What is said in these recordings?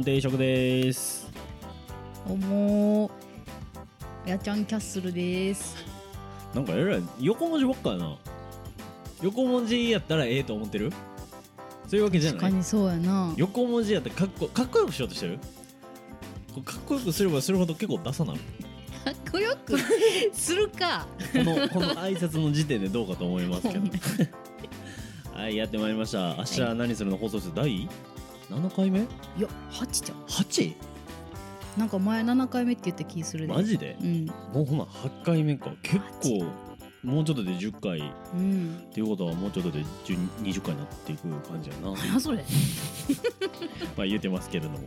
ん定食ですどうもやちゃんキャッスルですなんかえらい横文字ばっかやな横文字やったらええと思ってるそういうわけじゃない確かにそうやな横文字やったらかっこかっこよくしようとしてるこうかっこよくすればするほど結構ダサなるかっこよくするかこのこの挨拶の時点でどうかと思いますけどはいやってまいりました明日何するの放送室第7回目？いや8じゃん 8? なんか前7回目って言った気するで。マジで？うん。もうほな8回目か。結構もうちょっとで10回。うん。っていうことはもうちょっとで10 20回になっていく感じやな。何やそれ？まあ言ってますけれども。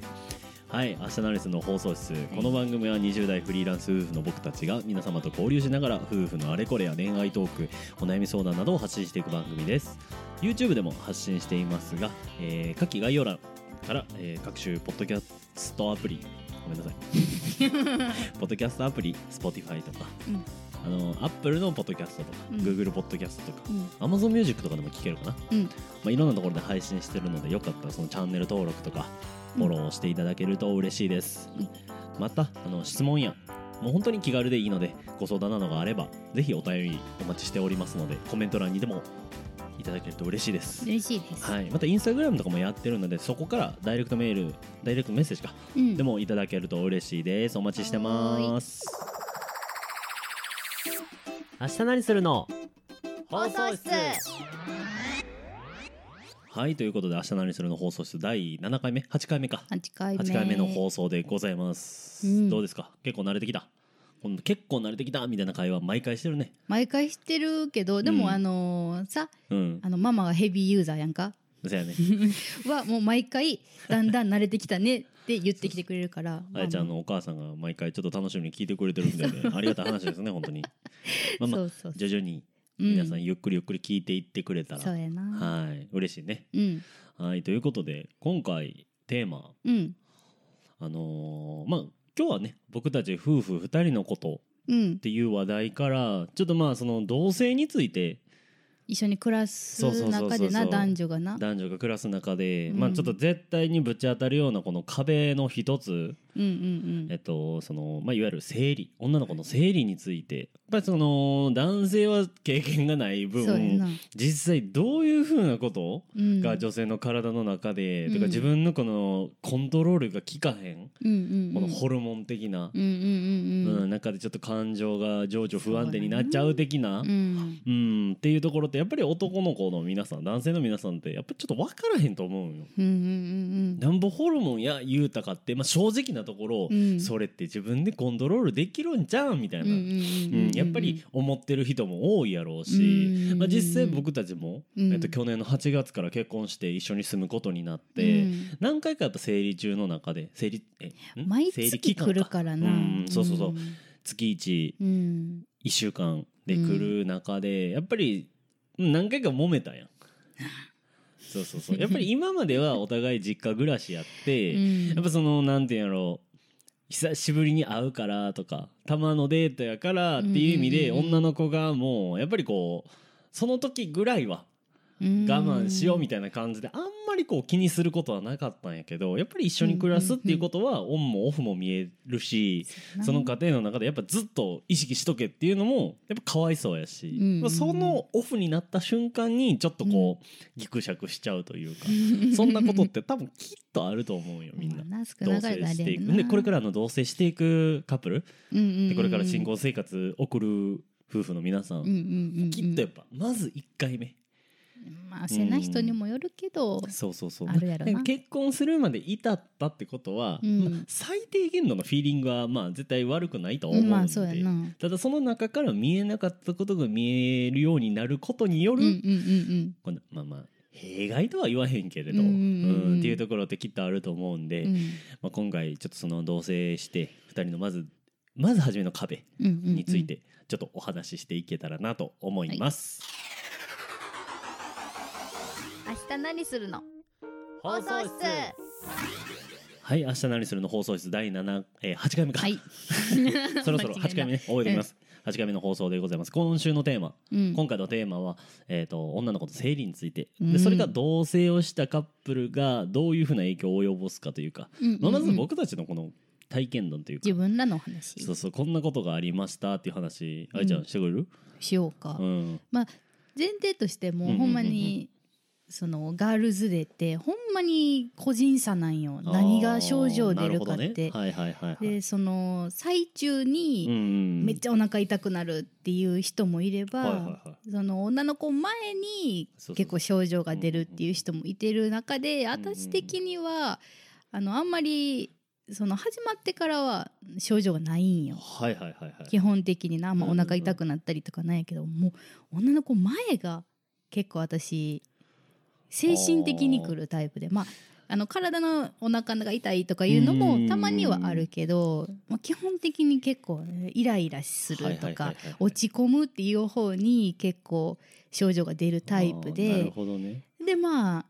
はい明日のレスの放送室。この番組は20代フリーランス夫婦の僕たちが皆様と交流しながら夫婦のあれこれや恋愛トークお悩み相談などを発信していく番組です。YouTube でも発信していますが、えー、下記概要欄から、えー各種ポッドキャストアプリごめんなさい。ポッドキャストアプリ Spotify とか、うん。あの Apple のポッドキャストとか、うん。Google ポッドキャストとかうん。Amazon Music とかでも聞けるかな。うん。まあ、いろんなところで配信してるのでよかったらそのチャンネル登録とかフォローしていただけると嬉しいです、うん。またあの質問やもう本当に気軽でいいのでご相談などがあればぜひお便りお待ちしておりますのでコメント欄にでもいただけると嬉しいです、嬉しいです、はい、またインスタグラムとかもやってるのでそこからダイレクトメールダイレクトメッセージか。うん、でもいただけると嬉しいです。お待ちしてます。明日何するの？放送室。はい。ということで明日何するの？放送室第7回目？8回目か。8回目。8回目の放送でございます、うん。どうですか？結構慣れてきた？結構慣れてきたみたいな会話毎回してるね。毎回してるけどでも、うんあのーさうん。あのママがヘビーユーザーやんか？そうやね。はもう毎回だんだん慣れてきたねって言ってきてくれるから あやちゃんのお母さんが毎回ちょっと楽しみに聞いてくれてるみたいで ありがたい話ですね本当に。まあまあ徐々にうん皆さん。ゆっくりゆっくり聞いていってくれたら、そうやな。はい。嬉しいね。うん。はい。ということで今回テーマ。うん。あのーまあ今日はね僕たち夫婦2人のことうん。っていう話題からちょっとまあその同性について一緒に暮らすそうそうそうそう中でな男女がな。男女が暮らす中で、うん。まあちょっと絶対にぶち当たるようなこの壁の一つ、えっとそのまあ、いわゆる生理女の子の生理について。やっぱりその男性は経験がない分な。実際どういうふうなことうん。が女性の体の中で、うん。とか自分のこのコントロールが効かへん、うんうんうん。このホルモン的な、うんうんうんううんん中でちょっと感情が情緒不安定になっちゃう的な。うん。うん、っていうところってやっぱり男の子の皆さん男性の皆さんってやっぱりちょっと分からへんと思うよ。うんうん。なんぼホルモンや言うたかって、まあ、正直なところ、うん。それって自分でコントロールできるんじゃんみたいな、やっぱり思ってる人も多いやろうし、うん。まあ、実際僕たちも、うん。えっと、去年の8月から結婚して一緒に住むことになって、うん。何回かやっぱ生理中の中で生理えん？毎月期間来るからな。うんそうそうそう。月1うん。1週間で来る中で、やっぱりうん何回か揉めたやん。そうそうそう。やっぱり今まではお互い実家暮らしやって、うん。やっぱそのなんていうんやろう久しぶりに会うからとかたまのデートやからっていう意味で、女の子がもうやっぱりこうその時ぐらいは我慢しようみたいな感じであんまりこう気にすることはなかったんやけどやっぱり一緒に暮らすっていうことはオンもオフも見えるしその過程の中でやっぱずっと意識しとけっていうのもやっぱかわいそうやし、そのオフになった瞬間にちょっとこうギクシャクしちゃうというか、そんなことって多分きっとあると思うよみんな。同棲していく。でこれからの同棲していくカップル？でこれから新婚生活送る夫婦の皆さん。きっとやっぱまず1回目まあせな人にもよるけどそうそうそう。あるやろな。まあ結婚するまで至ったってことは、うん。まあ最低限度のフィーリングはまあ絶対悪くないと思うんで、まあそうやな。ただその中から見えなかったことが見えるようになることによる、うんうんうんこのまあまあ弊害とは言わへんけれど、うんうんうんうん。っていうところってきっとあると思うんで、うん。まあ、今回ちょっとその同棲して2人のまずまず初めの壁うんうんうん。についてちょっとお話ししていけたらなと思います。明日何するの？放送室。はい明日何するの放送室第7、えー、8回目か、はい。そろそろ 8回目ね覚えておきます、8回目の放送でございます。今週のテーマ、うん。今回のテーマは、えー、と女の子と生理について。うん。でそれが同棲をしたカップルがどういうふうな影響を及ぼすかというか、まあ、まず僕たちのこの体験談というか。自分らの話。そうそうこんなことがありましたっていう話あいちゃんしてくれる、しようか、うん。まあ前提としてもほんまにそのガールズデーってほんまに個人差なんよ。何が症状出るかって、ね、はいはいはいはい。でその最中うんにうん。めっちゃお腹痛くなるっていう人もいれば、はいはいはい。その女の子前に結構症状が出るっていう人もいてる中でんうん私的にはあのあんまりその始まってからは症状がないんよ。はいはいはいはい。基本的にな、まあ、おうんうんうん。腹痛くなったりとかなんやけどもう女の子前が結構私精神的にくるタイプでまああの体のお腹が痛いとかいうのもたまにはあるけど、まあ、基本的に結構ねイライラするとか落ち込むっていう方に結構症状が出るタイプあーなるでほどね。でまあ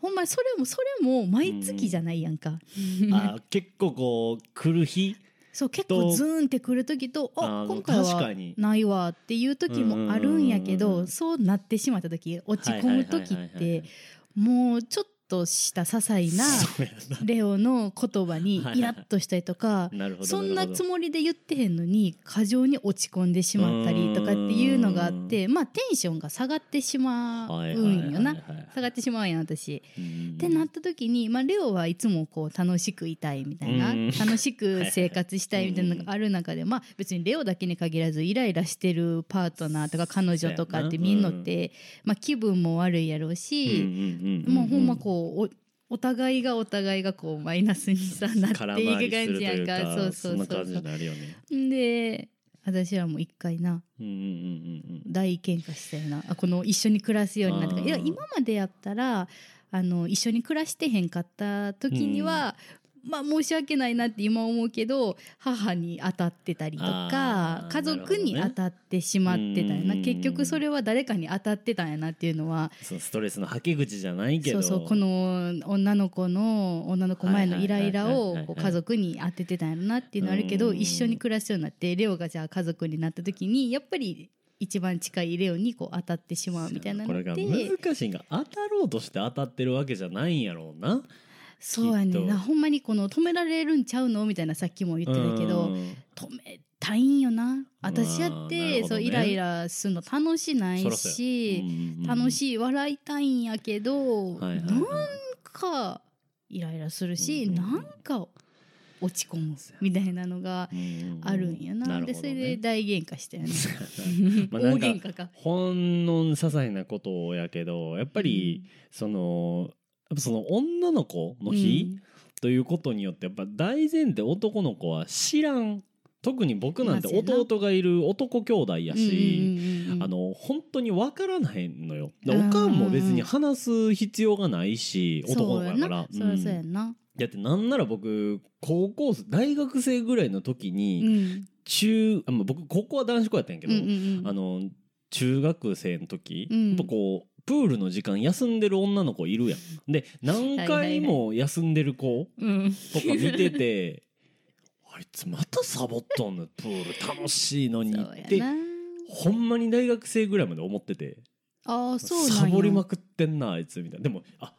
ほんまそれもそれも毎月じゃないやんか。あー結構こう来る日そう結構ズーンってくる時とあ今回はないわっていう時もあるんやけどそうなってしまった時落ち込む時ってもうちょっとした些細なレオの言葉にイラッとしたりとかそんなつもりで言ってへんのに過剰に落ち込んでしまったりとかっていうのがあってまあテンションが下がってしまうんよな。下がってしまうんや私。ってなった時に、まあ、レオはいつもこう楽しくいたいみたいなうん。楽しく生活したいみたいなのがある中で、まあ、別にレオだけに限らずイライラしてるパートナーとか彼女とかって見んのって、まあ、気分も悪いやろうし、もうほんまこうおお互いがお互いがこうマイナスにさなっていく感じやんかそうそうそうそう。なるよねで私はもう一回なうんうんうんうん大喧嘩したよなあこの一緒に暮らすようになっていや今までやったらあの一緒に暮らしてへんかった時には、まあ申し訳ないなって今思うけど母に当たってたりとか家族に当たってしまってたよな。うん結局それは誰かに当たってたんやなっていうのはストレスのはけ口じゃないけど。そうそうこの女の子の女の子前のイライラを家族に当ててたんやろなっていうのはあるけどうん。一緒に暮らすようになってレオがじゃあ家族になった時にやっぱり一番近いレオにこう当たってしまうみたいなこれが難しいんが当たろうとして当たってるわけじゃないんやろうなそうやねな。ほんまにこの止められるんちゃうのみたいなさっきも言ってたけどうん。止めたいんよな。私やってね。そうイライラするの楽しないしうんうんうん楽しい笑いたいんやけどはいはいはい。なんかイライラするし、うんなんか落ち込むみたいなのがあるんやな,、でるほどね。それで大喧嘩したよね まあ大喧嘩か。ほんの些細なことやけどやっぱり、そのやっぱその女の子の日、ということによってやっぱ大前提男の子は知らん。特に僕なんて弟がいる男兄弟やし、うんうんうんうんあの本当に分からないのよ。おかんも別に話す必要がないし男の子やから。だってなんなら僕高校生大学生ぐらいの時うにん。中、あまあ僕高校は男子校やったんやけど、うんうんうん。あの中学生の時、うん。やっぱこうプールの時間休んでる女の子いるやん。で何回も休んでる子うん。とか見てて あいつまたサボっとんのプール楽しいのにってほんまに大学生ぐらいまで思ってて。ああそうサボりまくってんなあいつみたいな。でもあ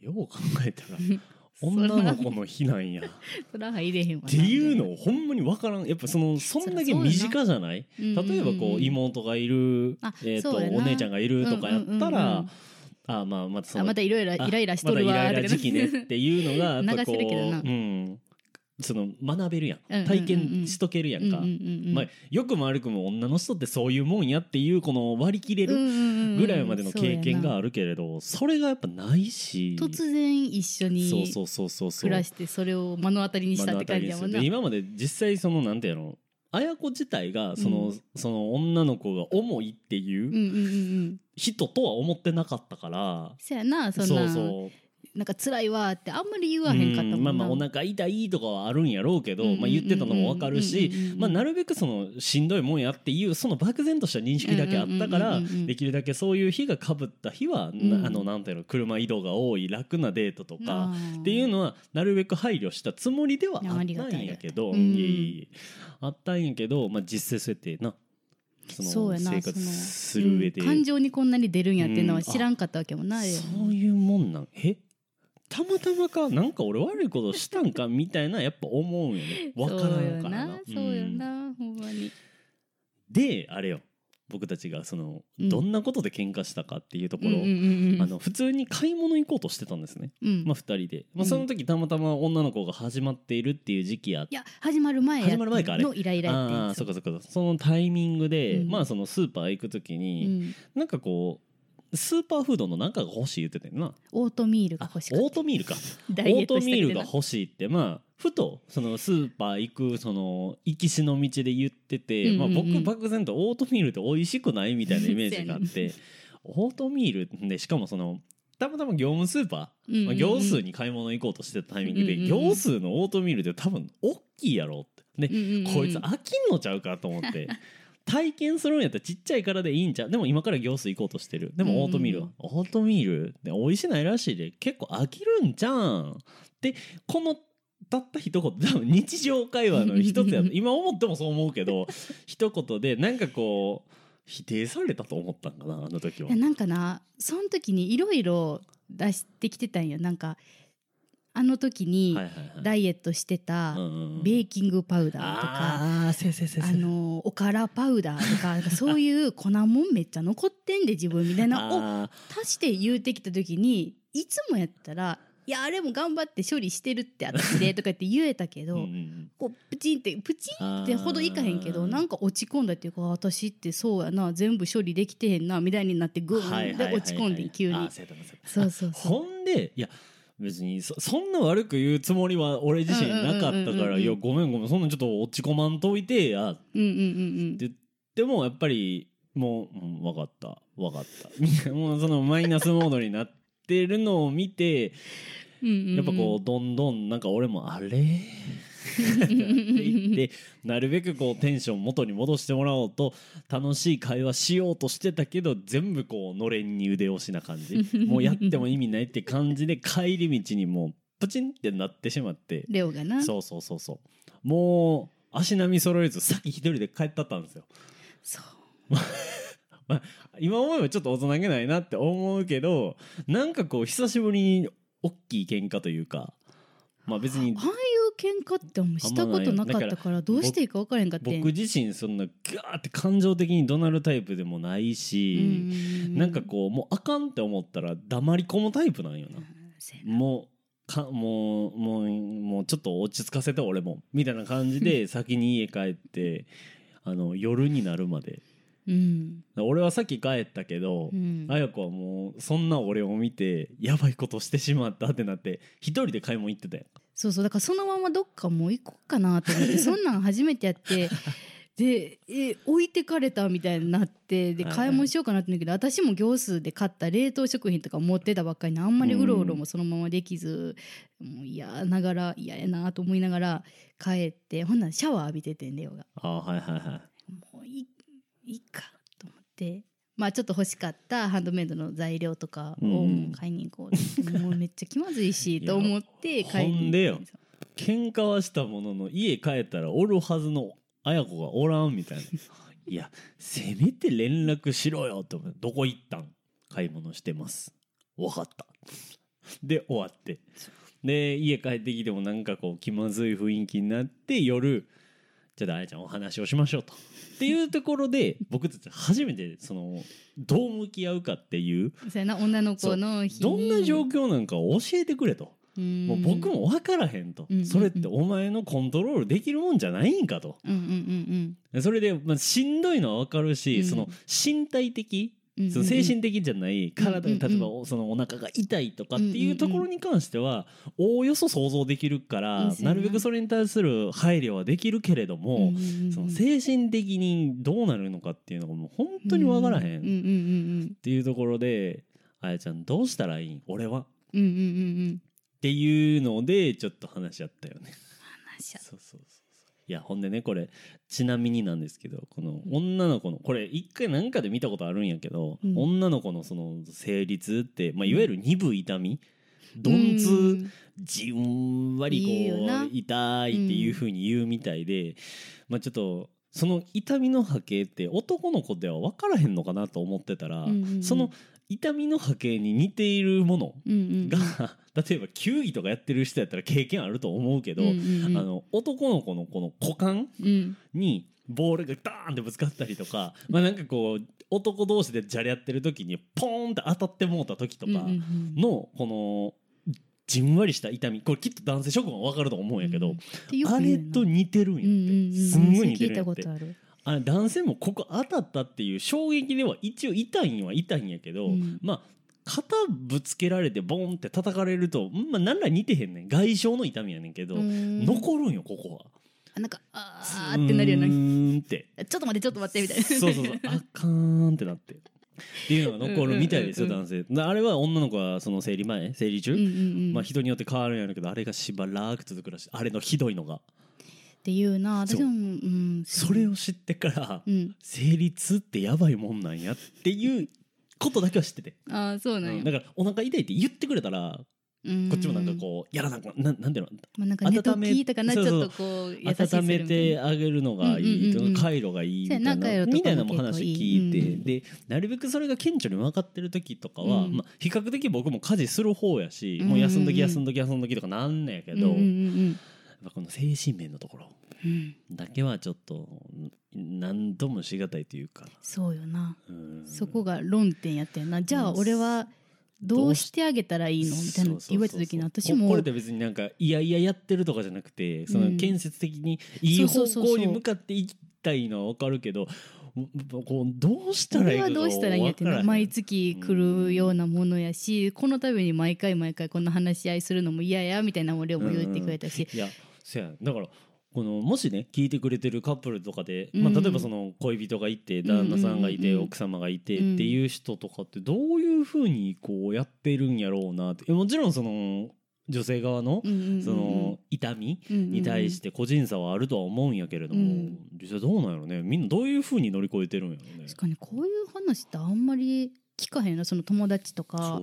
よう考えたら 女の子の日なんや。っそら入れへんわな。ていうのをほんまに分からん。やっぱそのそんだけ身近じゃない？例えばこう妹がいるあえーとお姉ちゃんがいるとかやったらうんあまあまたそのあまたいろいろあイライラしとるわイライラ時期ねっていうのがやっぱこう うんその学べるやん。体験しとけるやんか。まあ良くも悪くも女の人ってそういうもんやっていうこの割り切れるぐらいまでの経験があるるけれどそれがやっぱないし。突然一緒にそうそうそうそう暮らしてそれを目の当たりにしたって感じやもんな。で今まで実際そのなんていうの綾子自体がその,、うん。その女の子が重いってうんいう人とは思ってなかったから、そやなそんな。そうそうなんか辛いわってあんまり言わへんかったもんな。うんまあまあお腹痛いとかはあるんやろうけど、まあ、言ってたのもわかるしまあなるべくそのしんどいもんやっていうその漠然とした認識だけあったからできるだけそういう日がかぶった日は、あのなんていうの車移動が多い楽なデートとかっていうのはなるべく配慮したつもりではあったんいやけど、あったんやけど、まあ、実際そうやってなそそうやなの生活する上で、うん。感情にこんなに出るんやっていうのはうん。知らんかったわけもな、レオそういうもんなん？え？たまたまか。なんか俺悪いことしたんかみたいなやっぱ思うんよね。わからんからな。そうよな。そうよんな、ほんまに。であれよ。僕たちがそのうん。どんなことで喧嘩したかっていうところ、うんうんうんうんあの普通に買い物行こうとしてたんですね、うん。まあ、2人で、まあ、うん。その時たまたま女の子が始まっているっていう時期やっいや始まる前や始まる前かあれ。のイライラやってああそっかそっか。そのタイミングで、うん。まあそのスーパー行く時うに、ん、なんかこうスーパーフードのなんかが欲しい言ってたよな。オートミールがあ欲しかった。オートミールか。ダイエッオートミールが欲しいってまあふとそのスーパー行くその行きしの道で言ってて、うんうんうん。まあ、僕漠然とオートミールって美味しくないみたいなイメージがあって オートミールでしかもそのたまたま業務スーパー、まあ、業数に買い物行こうとしてたタイミングで、うんうんうん。業数のオートミールって多分大きいやろって。で、こいつ飽きんのちゃうかと思って体験するんやったらちっちゃいからでいいんちゃう？でも今から行数行こうとしてる。でもオートミールは、オートミール？で美味しないらしいで。結構飽きるんじゃん。でこのたった一言。多分日常会話の一つや 今思ってもそう思うけど一言でなんかこう否定されたと思ったんかなあの時は。いやなんかなその時にいろいろ出してきてたんよ。なんかあの時にダイエットしてたベーキングパウダーとか、あのおからパウダーとかそういう粉もんめっちゃ残ってんで自分みたいなをあ足して言うてきた時にいつもやったら「いやあれも頑張って処理してるって私で」とかって言えたけーど、うんうんこうプチンってプチンってほどいかへんけどなんかか落ち込んだっていうか私ってそうやな全部処理できてへんなみたいになってグーンで落ち込んでん急に。そうそうそう。ほんでいや別にそそんな悪く言うつもりは俺自身なかったから「いやごめんごめんそんなんちょっと落ち込まんといてや」って言ってもやっぱりもう、うん、分かった。分かった。みたいなもうそのマイナスモードになってるのを見てやっぱこうどんどんなんか俺も「あれ?」言ってなるべくこうテンション元に戻してもらおうと楽しい会話しようとしてたけど全部こうのれんに腕押しな感じ。もうやっても意味ないって感じで帰り道にもうプチンってなってしまって。レオがな。そうそうそうそう。もう足並み揃えずさっき一人で帰ったったんですよ。そう。まあ、今思えばちょっと大人げないなって思うけどなんかこう久しぶりに大きい喧嘩というかまあ別にああいう喧嘩ってもしたことなかったからどうしていいか分からへんかってん。僕自身そんなガーって感情的に怒鳴るタイプでもないし、なんかこうもうあかんって思ったら黙り込むタイプなんよな。もうかもうもうもうちょっと落ち着かせて俺もみたいな感じで先に家帰ってあの夜になるまで。うん。俺はさっき帰ったけど、うん。綾子はもうそんな俺を見てやばいことしてしまったってなって一人で買い物行ってたやんそうそうだからそのままどっかもう行こうかなと思って そんなん初めてやって でえ置いてかれたみたいになってで買い物しようかなって言うんだけど私も行数で買った冷凍食品とか持ってたばっかりにあんまりうろうろもそのままできず、もう嫌ながら嫌やなと思いながら帰ってほんならシャワー浴びててんレオがああはいはいはいもういいいいかと思って。まあちょっと欲しかったハンドメイドの材料とかをうん。買いに行こうって、もうめっちゃ気まずいしと思って買いに行っんでよ。喧嘩はしたものの家帰ったらおるはずの綾子がおらんみたいな。いやせめて連絡しろよって思うどこ行ったん？買い物してます。分かった。で終わって。で家帰ってきてもなんかこう気まずい雰囲気になって夜ちょっとあやちゃんお話をしましょうとっていうところで僕たち初めてそのどう向き合うかっていうそうやな女の子の日に。どんな状況なんかを教えてくれと。ももう僕も分からへんと、うんうんうん。それってお前のコントロールできるもんじゃないんかと。うんうんうんそれで、まあ、しんどいのは分かるし、うん。その身体的その精神的じゃない体うんうんうん例えばおそのお腹が痛いとかっていうところに関してはおおよそ想像できるから、ななるべくそれに対する配慮はできるけれども、その精神的にどうなるのかっていうのがもう本当に分からへんっていうところで「あやちゃんどうしたらいいん？俺は」うんうんうんうんうん。っていうのでちょっと話し合ったよね。話し合っそうそうそうそういやほんでねこれちなみになんですけどこの女の子のこれ一回なんかで見たことあるんやけど、うん。女の子のその生理痛って、まあ、いわゆる鈍い痛み鈍う痛ん。じんわりこう痛いっていうふうに言うみたいで、まあ、ちょっとその痛みの波形って男の子では分からへんのかなと思ってたら、その痛みの波形に似ているものうんうんが、例えば球技とかやってる人やったら経験あると思うけど、うんうんうん。あの男の子のこの股間うんにボールがダーンってぶつかったりとか、まあなんかこう男同士でじゃれ合ってる時にポーンって当たってもうた時とかうんうんうん。のこのじんわりした痛みこれきっと男性諸君は分かると思うんやけど、うよな。れと似てるんやって、うんうんうん。すんごい似てるんやってあ男性もここ当たったっていう衝撃では一応痛いんは痛いんやけど、うん。まあ肩ぶつけられてボンって叩かれると、まあ、なんら似てへんねん。外傷の痛みやねんけど、うん。残るんよここは。あなんかあーってなるよなうーんって。ちょっと待ってちょっと待ってみたいな。そうそうそう。あかーんってなって。っていうのが残るみたいですよ男性。なあれは女の子はその生理前生理中、うんうんうん。まあ人によって変わるんやろうけどあれがしばらく続くらしい。あれのひどいのがっていうなそう。私もうんそれを知ってからうん。生理痛ってやばいもんなんやっていうことだけは知ってて、ああそうなんや。うんだからお腹痛いって言ってくれたらこっちもなんかこうやらなくななんていうの？まあなんか寝と温めきとかなちょっとこう温めてなあげるのがいい、うんうん回路がいいみたいなたいなも話聞いて、うん。でなるべくそれが顕著に分かってる時とかは、うんまあ、比較的僕も家事する方やし、もう休んどき休んどき休んどきとかなんねやけど、うんうんうんこの精神面のところうん。だけはちょっとん何ともしがたいというか、そうよな。うん。そこが論点やったよな。じゃあ俺はどうしてあげたらいいの？みたいな言われた時に私もここれって別になんかいやいややってるとかじゃなくてその建設的にいい方向に向かっていきたいのは分かるけどこうどうしたらいいかが俺はどうしたらいいんやって毎月来るようなものやしこのために毎回毎回こんな話し合いするのも嫌やみたいな俺も言ってくれたしいやだからこのもしね聞いてくれてるカップルとかで、まあ、うん例えばその恋人がいて旦那さんがいて、奥様がいてっていう人とかってどういうふうにこうやってるんやろうなって。もちろんその女性側のその痛みにに対して個人差はあるとは思うんやけれども、うん。実際どうなんやろね。みんなどういうふうに乗り越えてるんやろね。確かにこういう話ってあんまり聞かへんなその友達とか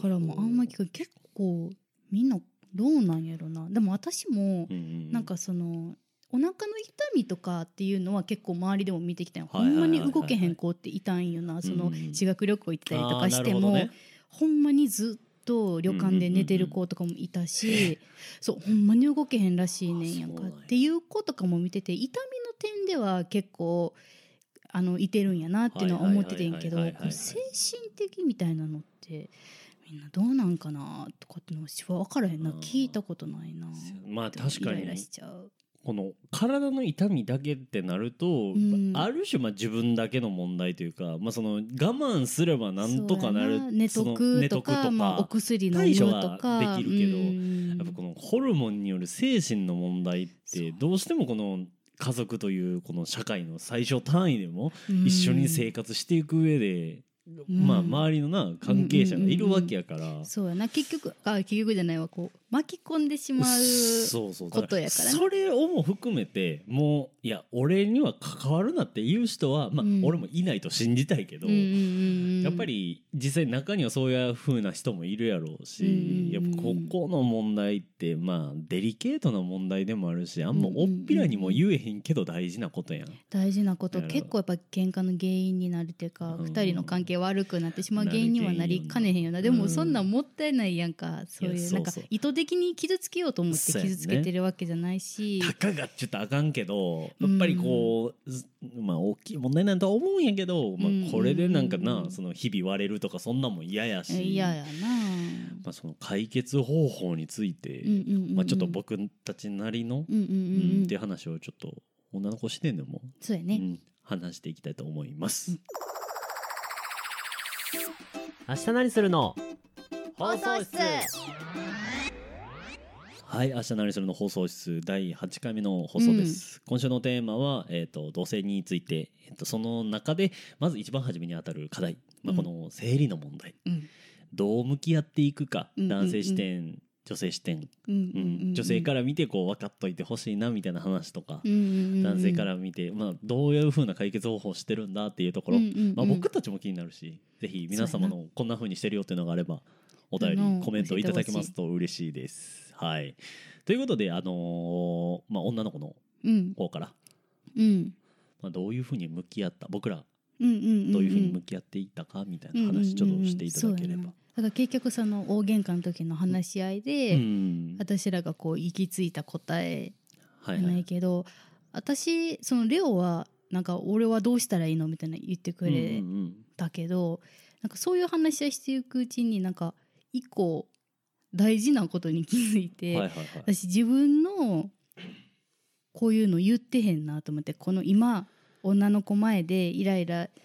からもあんまり聞か結構みんなどうなんやろな。でも私もなんかそのお腹の痛みとかっていうのは結構周りでも見てきたよ、ほんまに動けへん子っていたんよな。その修学旅行行ったりとかしても、ほんまにずっと旅館で寝てる子とかもいたし、そうほんまに動けへんらしいねんやんか。っていう子とかも見てて痛みの点では結構あのいてるんやなっていうのは思っててんけど精神的みたいなのってみんなどうなんかなとかってのは分からへんな。うん。聞いたことないな。まあ確かに。イライラしちゃう。この体の痛みだけってなると、ん。ある種まあ自分だけの問題というか、まあ、その我慢すればなんとかなる寝とく寝とかまあ、お薬飲む対処とはかできるけどうん。やっぱこのホルモンによる精神の問題ってどうしてもこの家族というこの社会の最小単位でも一緒に生活していく上で、うんまあ周りのな関係者がいるわけやから、そうやな。結局あ結局じゃないわ。こう巻き込んでしまうそうそう。ことやからね。それをも含めてもういや俺には関わるなっていう人は、まあうん。俺もいないと信じたいけど、やっぱり実際中にはそういう風な人もいるやろうし、やっぱここの問題ってまあデリケートな問題でもあるしあんまおっぴらにも言えへんけど大事なことやん。大事なこと。結構やっぱ喧嘩の原因になるっていうか、うん。二人の関係悪くなってしまう原因にはなりかねへんよな。でもそんなんもったいないやんか、そういいうなんか意図的に傷つけようと思って傷つけてるわけじゃないし、たかがちょっとあかんけどやっぱりこう、ずまあ大きい問題なんとは思うんやけど、まうんあ、これでなんかな、うんその日々割れるとかそんなんも嫌やし嫌やな、まあ、その解決方法について、うんうんうんうん。まあ、ちょっと僕たちなりの、うんうんうんうん。うんっていう話をちょっと女の子視点でも、そうやね、うん、話していきたいと思います。明日何するの？放送室。はい、明日何するの放送室。第8回目の放送です。今週のテーマは、えっ、と、同性について、えっ、と、その中で、まず一番初めに当たる課題、まあ、うん。この生理の問題、うん。どう向き合っていくか、うんうんうん。男性視点、女性視点、うん女性から見てこう分かっといてほしいなみたいな話とか、男性から見て、まあ、どういうふうな解決方法をしてるんだっていうところ、まあ、僕たちも気になるしぜひ皆様のこんなふうにしてるよっていうのがあればお便りうんコメントいただけますと嬉しいです。はい、ということで、あのーまあ、女の子のうん。方から。うん。まあ、どういうふうに向き合った僕らどういうふうに向き合っていったかみたいな話ちょっとしていただければ。だから結局その大喧嘩の時の話し合いで、うん。私らがこう行き着いた答えじゃなはいはい。いけど、私そのレオはなんか俺はどうしたらいいのみたいな言ってくれうんうんたけど、なんかそういう話し合いしていくうちになんか一個大事なことに気づいて、はいはいはい。私自分のこういうの言ってへんなと思ってこの今女の子前でイライラして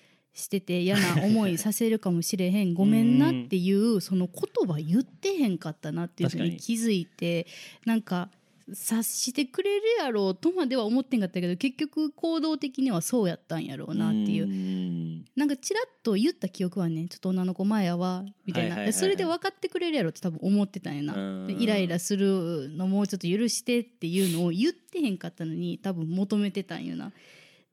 て嫌な思いさせるかもしれへんごめんなっていうその言葉言ってへんかったなっていうふう確かにに気づいてなんか察してくれるやろうとまでは思ってんかったけど結局行動的にはそうやったんやろうなっていう。うん。なんかちらっと言った記憶はねちょっと女の子前やわみたいな、それで分かってくれるやろって多分思ってたんやな。イライラするのもうちょっと許してっていうのを言ってへんかったのに多分求めてたんよな。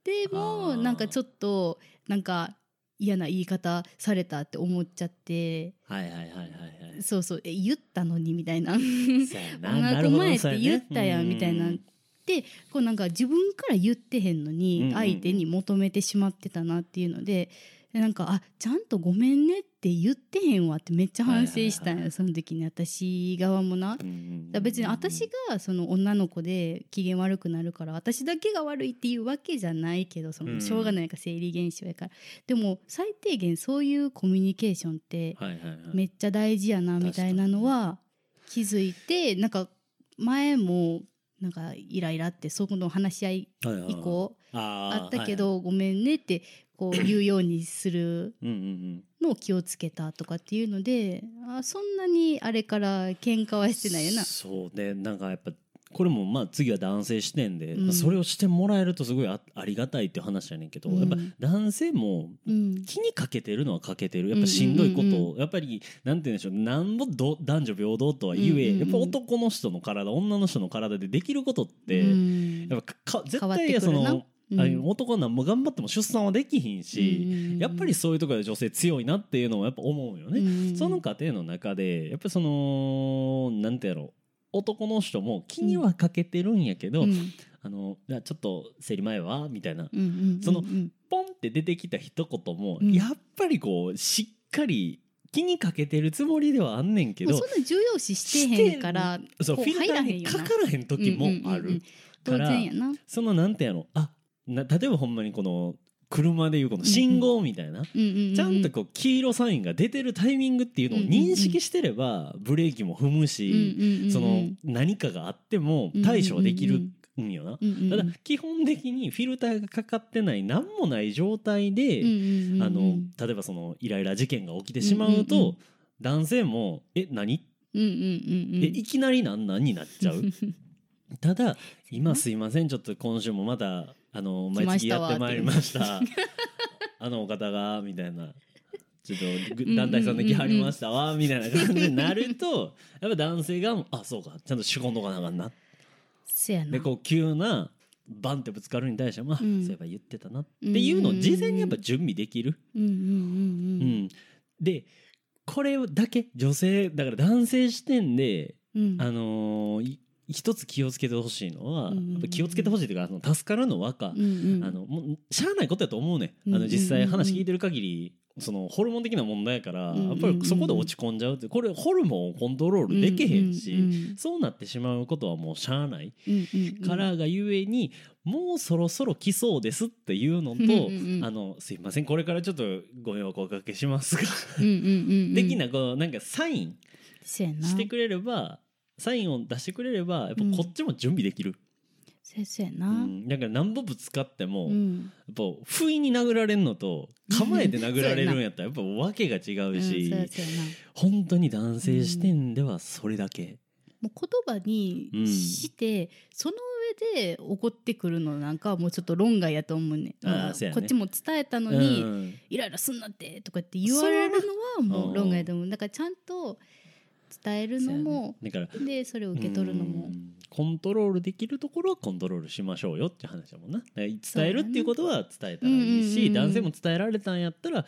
でもなんかちょっとなんか嫌な言い方されたって思っちゃって。はいはいはいはいはい。そうそうえ言ったのにみたいな。そうやな。女の子なるほど前って言ったやんみたいな。うんでこうなんか自分から言ってへんのに相手に求めてしまってたなっていうのででなんかあちゃんとごめんねって言ってへんわってめっちゃ反省したんやその時に私側もな。別に私がその女の子で機嫌悪くなるから私だけが悪いっていうわけじゃないけどそうんのしょうがないか生理現象やから。でも最低限そういうコミュニケーションってめっちゃ大事やなみたいなのは気づいてなんか前もなんかイライラってそこの話し合い以降あったけどごめんねってこう 言うようにするのを気をつけたとかっていうのであそんなにあれから喧嘩はしてないよな。そうでなんかやっぱこれもまあ次は男性視点で、うん。それをしてもらえるとすごいあありがたいっていう話やねんけど、うん。やっぱ男性もうん。気にかけてるのはかけてる。やっぱしんどいことを、やっぱりなんて言うんでしょう。なんぼど男女平等とは言え、うんうんうん。やっぱ男の人の体女の人の体でできることって、うん。やっぱか絶変わって対その男なんも頑張っても出産はできひんし、うんやっぱりそういうところで女性強いなっていうのはやっぱ思うよね。うんその過程の中でやっぱりそのなんてやろう。男の人も気にはかけてるんやけど、うん。あのちょっと生理前はみたいな。そのうんポンって出てきた一言も、うん。やっぱりこうしっかり気にかけてるつもりではあんねんけどそんな重要視してへんからそうフィルターにかからへん時もある当から。そのなんてやろあな例えばほんまにこの車でいうこの信号みたいな、ちゃんとこう黄色サインが出てるタイミングっていうのを認識してればブレーキも踏むし、その何かがあっても対処はできるんよな。ただ基本的にフィルターがかかってない何もない状態で、あの例えばそのイライラ事件が起きてしまうと、男性も「え何？えいきなりなんなん?」になっちゃう。ただ今すいません。ちょっと今週もまたあの毎月やってまいりました。あのお方がみたいな。ちょっとぐ団体さんで来はりましたわみたいな感じになると やっぱ男性があそうかちゃんと仕込んどかなあかんな。せやな。でこう急なバンってぶつかるに対しても、あうん。そういえば言ってたな。っていうのを事前にやっぱ準備できる。でこれだけ女性だから男性視点でうん。あのーい一つ気をつけてほしいのは、気をつけてほしいというかあの助かるのはか、うんうん。あのもうしゃあないことやと思うね、あの実際話聞いてる限りそのホルモン的な問題やから、やっぱりそこで落ち込んじゃうってこれホルモンをコントロールできへんし、そうなってしまうことはもうしゃあない。からがゆえに、もうそろそろ来そうですっていうのと、あのすいませんこれからちょっとご迷惑をおかけしますが、的なこうなんかサインしてくれればサインを出してくれればやっぱこっちも準備できる、せせやうなん。だから何歩ぶつかっても、やうん。っぱ不意に殴られるのと構えて殴られるんやったら やっぱわけが違ううんし、本当に男性視点ではそれだけ、もう言葉にして、その上で怒ってくるのなんかはもうちょっと論外やと思うねね。こっちも伝えたのうに、ん。イライラすんなってとかって言われるのはもう。論外やと思う。だからちゃんと伝えるのも、だからでそれを受け取るのも。うんコントロールできるところはコントロールしましょうよって話だもんな。伝えるっていうことは伝えたらいいし、うんうんうんうん。男性も伝えられたんやったら、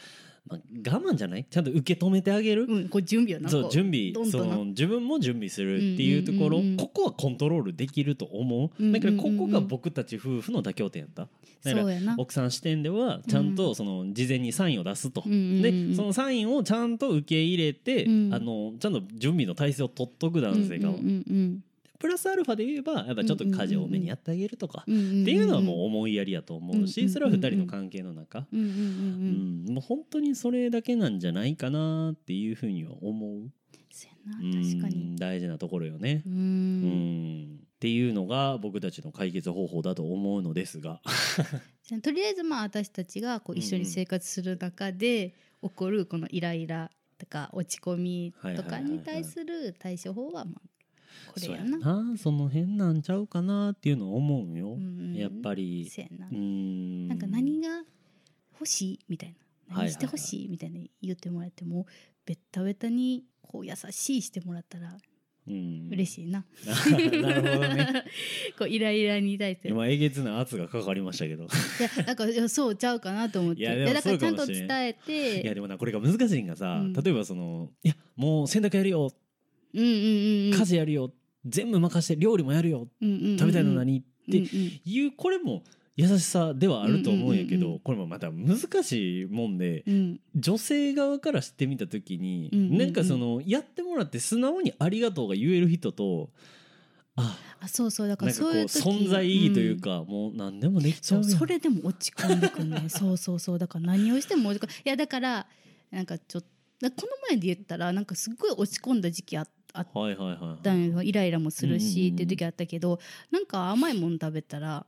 まあ、我慢じゃない？ちゃんと受け止めてあげる、うんこう準備をなそうこ準備。その自分も準備するっていうところ、うんうんうんうん。ここはコントロールできると思う、うんうんうんうん。だからここが僕たち夫婦の妥協点やった。だから奥さん視点ではちゃんとその事前にサインを出すと、うんうんうんでそのサインをちゃんと受け入れて、うん。あのちゃんと準備の体制を取っとく男性が、うんうんプラスアルファで言えばやっぱちょっと家事多めにやってあげるとか、うんうんうんっていうのはもう思いやりやと思うし、うんそれは2人の関係の中、うんもう本当にそれだけなんじゃないかなっていうふうには思う。大事なところよね。う。うん。んっていうのが僕たちの解決方法だと思うのですが。とりあえずまあ私たちがこう一緒に生活する中で起こるこのイライラとか落ち込みとかに対する対処法はまあこれややな。なその辺なんちゃうかなっていうのは思うよ、うんやっぱりそうんなんか何が欲しいみたいな何してほしいみたいな言ってもらってもベッタベタにこう優しいしてもらったらうん嬉しいな。なるほどね こうイライラに対して。い今えげつな圧がかかりましたけどやなんかそうちゃうかなと思って。いやでもだからちゃんと伝えて。いやでもなこれが難しいんがさ、うん例えばその「いやもう洗濯やるようんうんうんうん。家事やるよ、全部任して料理もやるよ。うんうんうんうん。食べたいの何?」ってうんうんいうこれも優しさではあると思うんやけうんうんうんうどこれもまた難しいもんでうん。女性側から知ってみた時にうんうんうん。なんかそのやってもらって素直に「ありがとう」が言える人とああそうそう。だからそういう時存在いいというか、もう何でもできちゃううそれでも落ち込んでくんね。そうそうそう。だから何をしても落ち込んいやだからなんかちょっとだこの前で言ったらなんかすっごい落ち込んだ時期ああっはいはいはいたんよイライラもするし、っていう時あったけどなんか甘いもの食べたら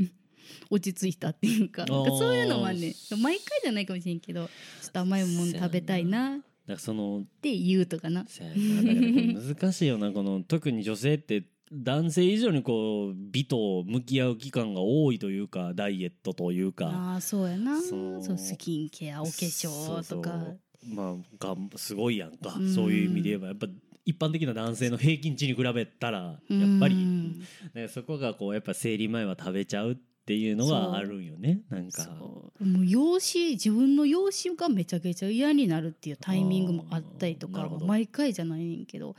落ち着いたっていうかそういうのはね毎回じゃないかもしれんけどちょっと甘いもの食べたいなっだそのて言うとかな。難しいよなこの特に女性って男性以上にこう美と向き合う期間が多いというかダイエットというか。ああそうやな。そそううスキンケアお化粧とか。まあがんすごいやんか。うん。そういう意味で言えば。やっぱ一般的な男性の平均値に比べたらやっぱり。うんねそこがこうやっぱ生理前は食べちゃうっていうのはあるんよねなんか。もう容姿自分の容姿がめちゃくちゃ嫌になるっていうタイミングもあったりとか毎回じゃないねんけども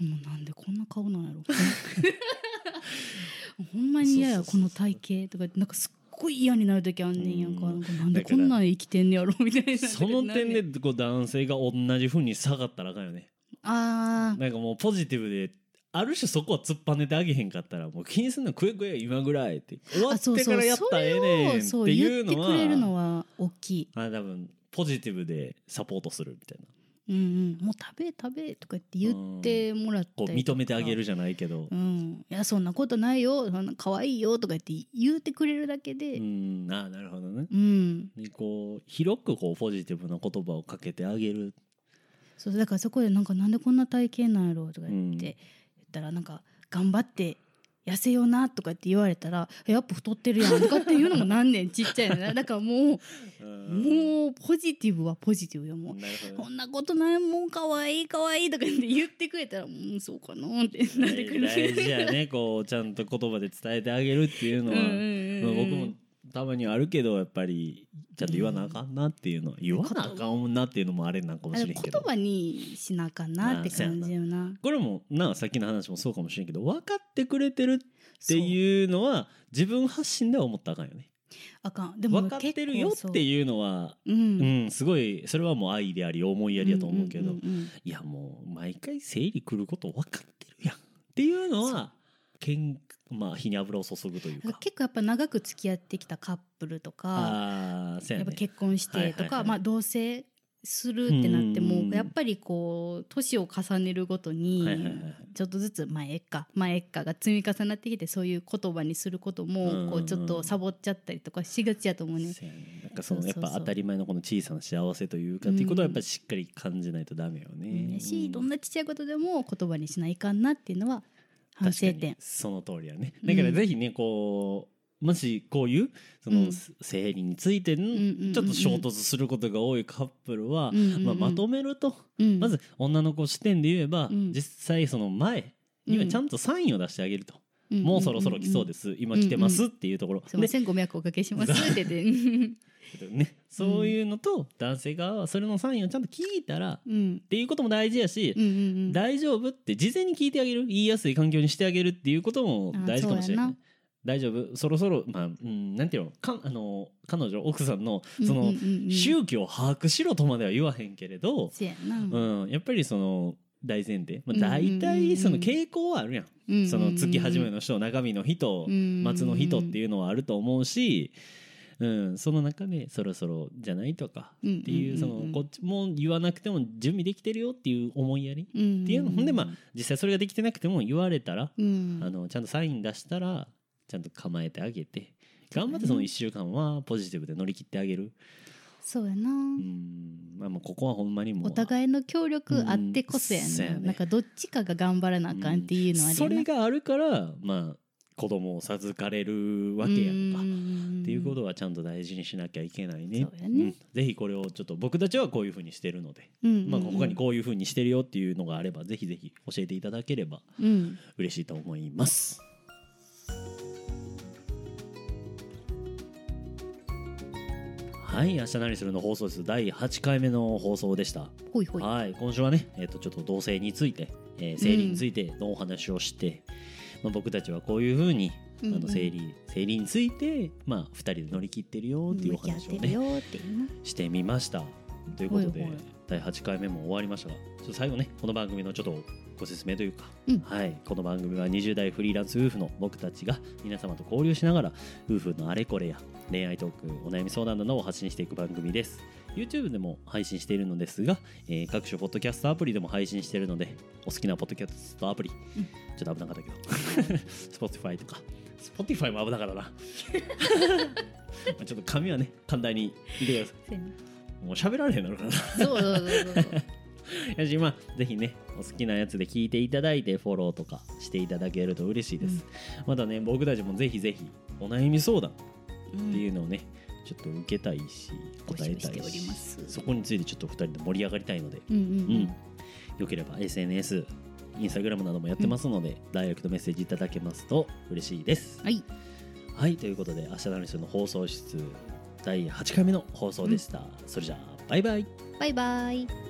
うなんでこんな顔なんやろ。ほんまに嫌やこの体型とかなんかすっごい嫌になる時あんねんやんか。うん。なんかなんでこんなん生きてんねやろみたいな。その点でこう男性が同じ風に下がったらあかんよねあー。なんかもうポジティブである種そこは突っぱねてあげへんかったらもう気にすんの食え食え今ぐらいって。終わってからやったらええねんってそういうのは言ってくれるのは大きい。あ多分ポジティブでサポートするみたいな。うん。うん。もう食べ食べとか言って言ってもらったこう認めてあげるじゃないけど。うん、いやそんなことないよ。そんな可愛いよとか言って言うてくれるだけうで、ん。あなるほどね。うん。でこう広くこうポジティブな言葉をかけてあげるそうだからそこでなんかなんでこんな体型なんやろうとか言って、うん。言ったらなんか頑張って痩せようなとかって言われたらやっぱ太ってるやんとかっていうのも何年 ちっちゃいのね だからもうもうポジティブはポジティブよもう。こんなことないもん可愛い可愛いとかって言ってくれたらうんそうかなってなってくる。大事やねこうちゃんと言葉で伝えてあげるっていうのは、うんうんうん。まあ僕もたまにあるけどやっぱりちゃんと言わなあかんなっていうのは、言わなあかんなっていうのもあれなんかもしれんけど。言葉にしなあかんなって感じよな。これもなさっきの話もそうかもしれんけど分かってくれてるっていうのは自分発信では思ったらあかんよね。あかんでも分かってるよってう、いうのはううん。ん、すごいそれはもう愛であり思いやりやと思うけど、いやもう毎回生理来ること分かってるやん。っていうのはけんまあ火に油を注ぐというか。結構やっぱ長く付き合ってきたカップルとかね。やっぱ結婚してとはいはいはい。かまあ同棲するってなってうん。もやっぱりこう年を重ねるごとにちょっとずつ前っか前っかが積み重なってきてそういう言葉にすることうんもこうちょっとサボっちゃったりとかしがちやと思うね。なんかそのやっぱ当たり前のこの小さな幸せというかっていうことはやっぱりしっかり感じないとダメよね。しどんなちっちゃいことでも言葉にしないかんなっていうのは反省確かに。点。その通りやね。うん。だからぜひねこうもしこういうその、うん。生理についてちょっと衝突することが多いカップルは、まあ、まとめると、うん。まず女の子視点で言えば、うん。実際その前にはちゃんとサインを出してあげると、もうそろそろ来そうです。す、今来てますっていうところ、すみませんご迷惑おかけします。って言って。ね、そういうのと男性側はそれのサインをちゃんと聞いたら、うん。っていうことも大事やし、うんうんうん。大丈夫って事前に聞いてあげる言いやすい環境にしてあげるっていうことも大事かもしれない。大丈夫そろそろまあ、うん、なんていうのかあの彼女奥さんのその、うんうんうん。うん宗教を把握しろとまでは言わへんけれど、うん、やっぱりその大前提、まあ、うんうんうんうん。大体その傾向はあるやん,、うんうんうん。その月始めの人中身の人、うん末の人っていうのはあると思うし、うん、その中でそろそろじゃないとかっていうそのこっちも言わなくても準備できてるよっていう思いやり。っていうのほんでまあ実際それができてなくても言われたら、うん。あのちゃんとサイン出したらちゃんと構えてあげて。頑張ってその1週間はポジティブで乗り切ってあげる。そうやな。うん。まあ、もうここはほんまにもう。お互いの協力あってこそやうんななんかどっちかが頑張らなあかんっていうのはあるそれがあるからまあ子供を授かれるわけやんか。っていうことはちゃんと大事にしなきゃいけないね。そうん。ぜひこれをちょっと僕たちはこういうふうにしてるので、うんうんうん。まあ他にこういうふうにしてるよっていうのがあればぜひぜひ教えていただければうん。嬉しいと思います。はい、明日何するの放送です。第8回目の放送でした。ほいほいはい、今週はね、えっ、とちょっと同性について、えー生理についてのお話をして、まあ僕たちはこういうふうに、うんうんあの生理生理についてまあ二人で乗り切ってるよっていうお話をねしてみました。ということでほいほい第8回目も終わりましたが、ちょっと最後ねこの番組のちょっとご説明というか、うん。はい。この番組は20代フリーランス夫婦の僕たちが皆様と交流しながら夫婦のあれこれや恋愛トークお悩み相談などを発信していく番組です。YouTube でも配信しているのですが、えー各種ポッドキャストアプリでも配信しているのでお好きなポッドキャストアプリ、うん。ちょっと危なかったけど。Spotify とか。Spotify も危なかったな。ま あちょっと紙はね簡単に入れてください。もう喋られへんのかな。そうそうそうそう。やしまあぜひねお好きなやつで聞いていただいてフォローとかしていただけると嬉しいです、またね僕たちもぜひぜひお悩み相談うんっていうのをね、ちょっと受けたいし答えたいしそこについてちょっと2人で盛り上がりたいので、うんうんうん。よければ SNS インスタグラムなどもやってますので、ダイレクトメッセージいただけますと嬉しいです。はい。はいということで「明日のニュース」の放送室第8回目の放送でした、それじゃあバイバイ。バイバイ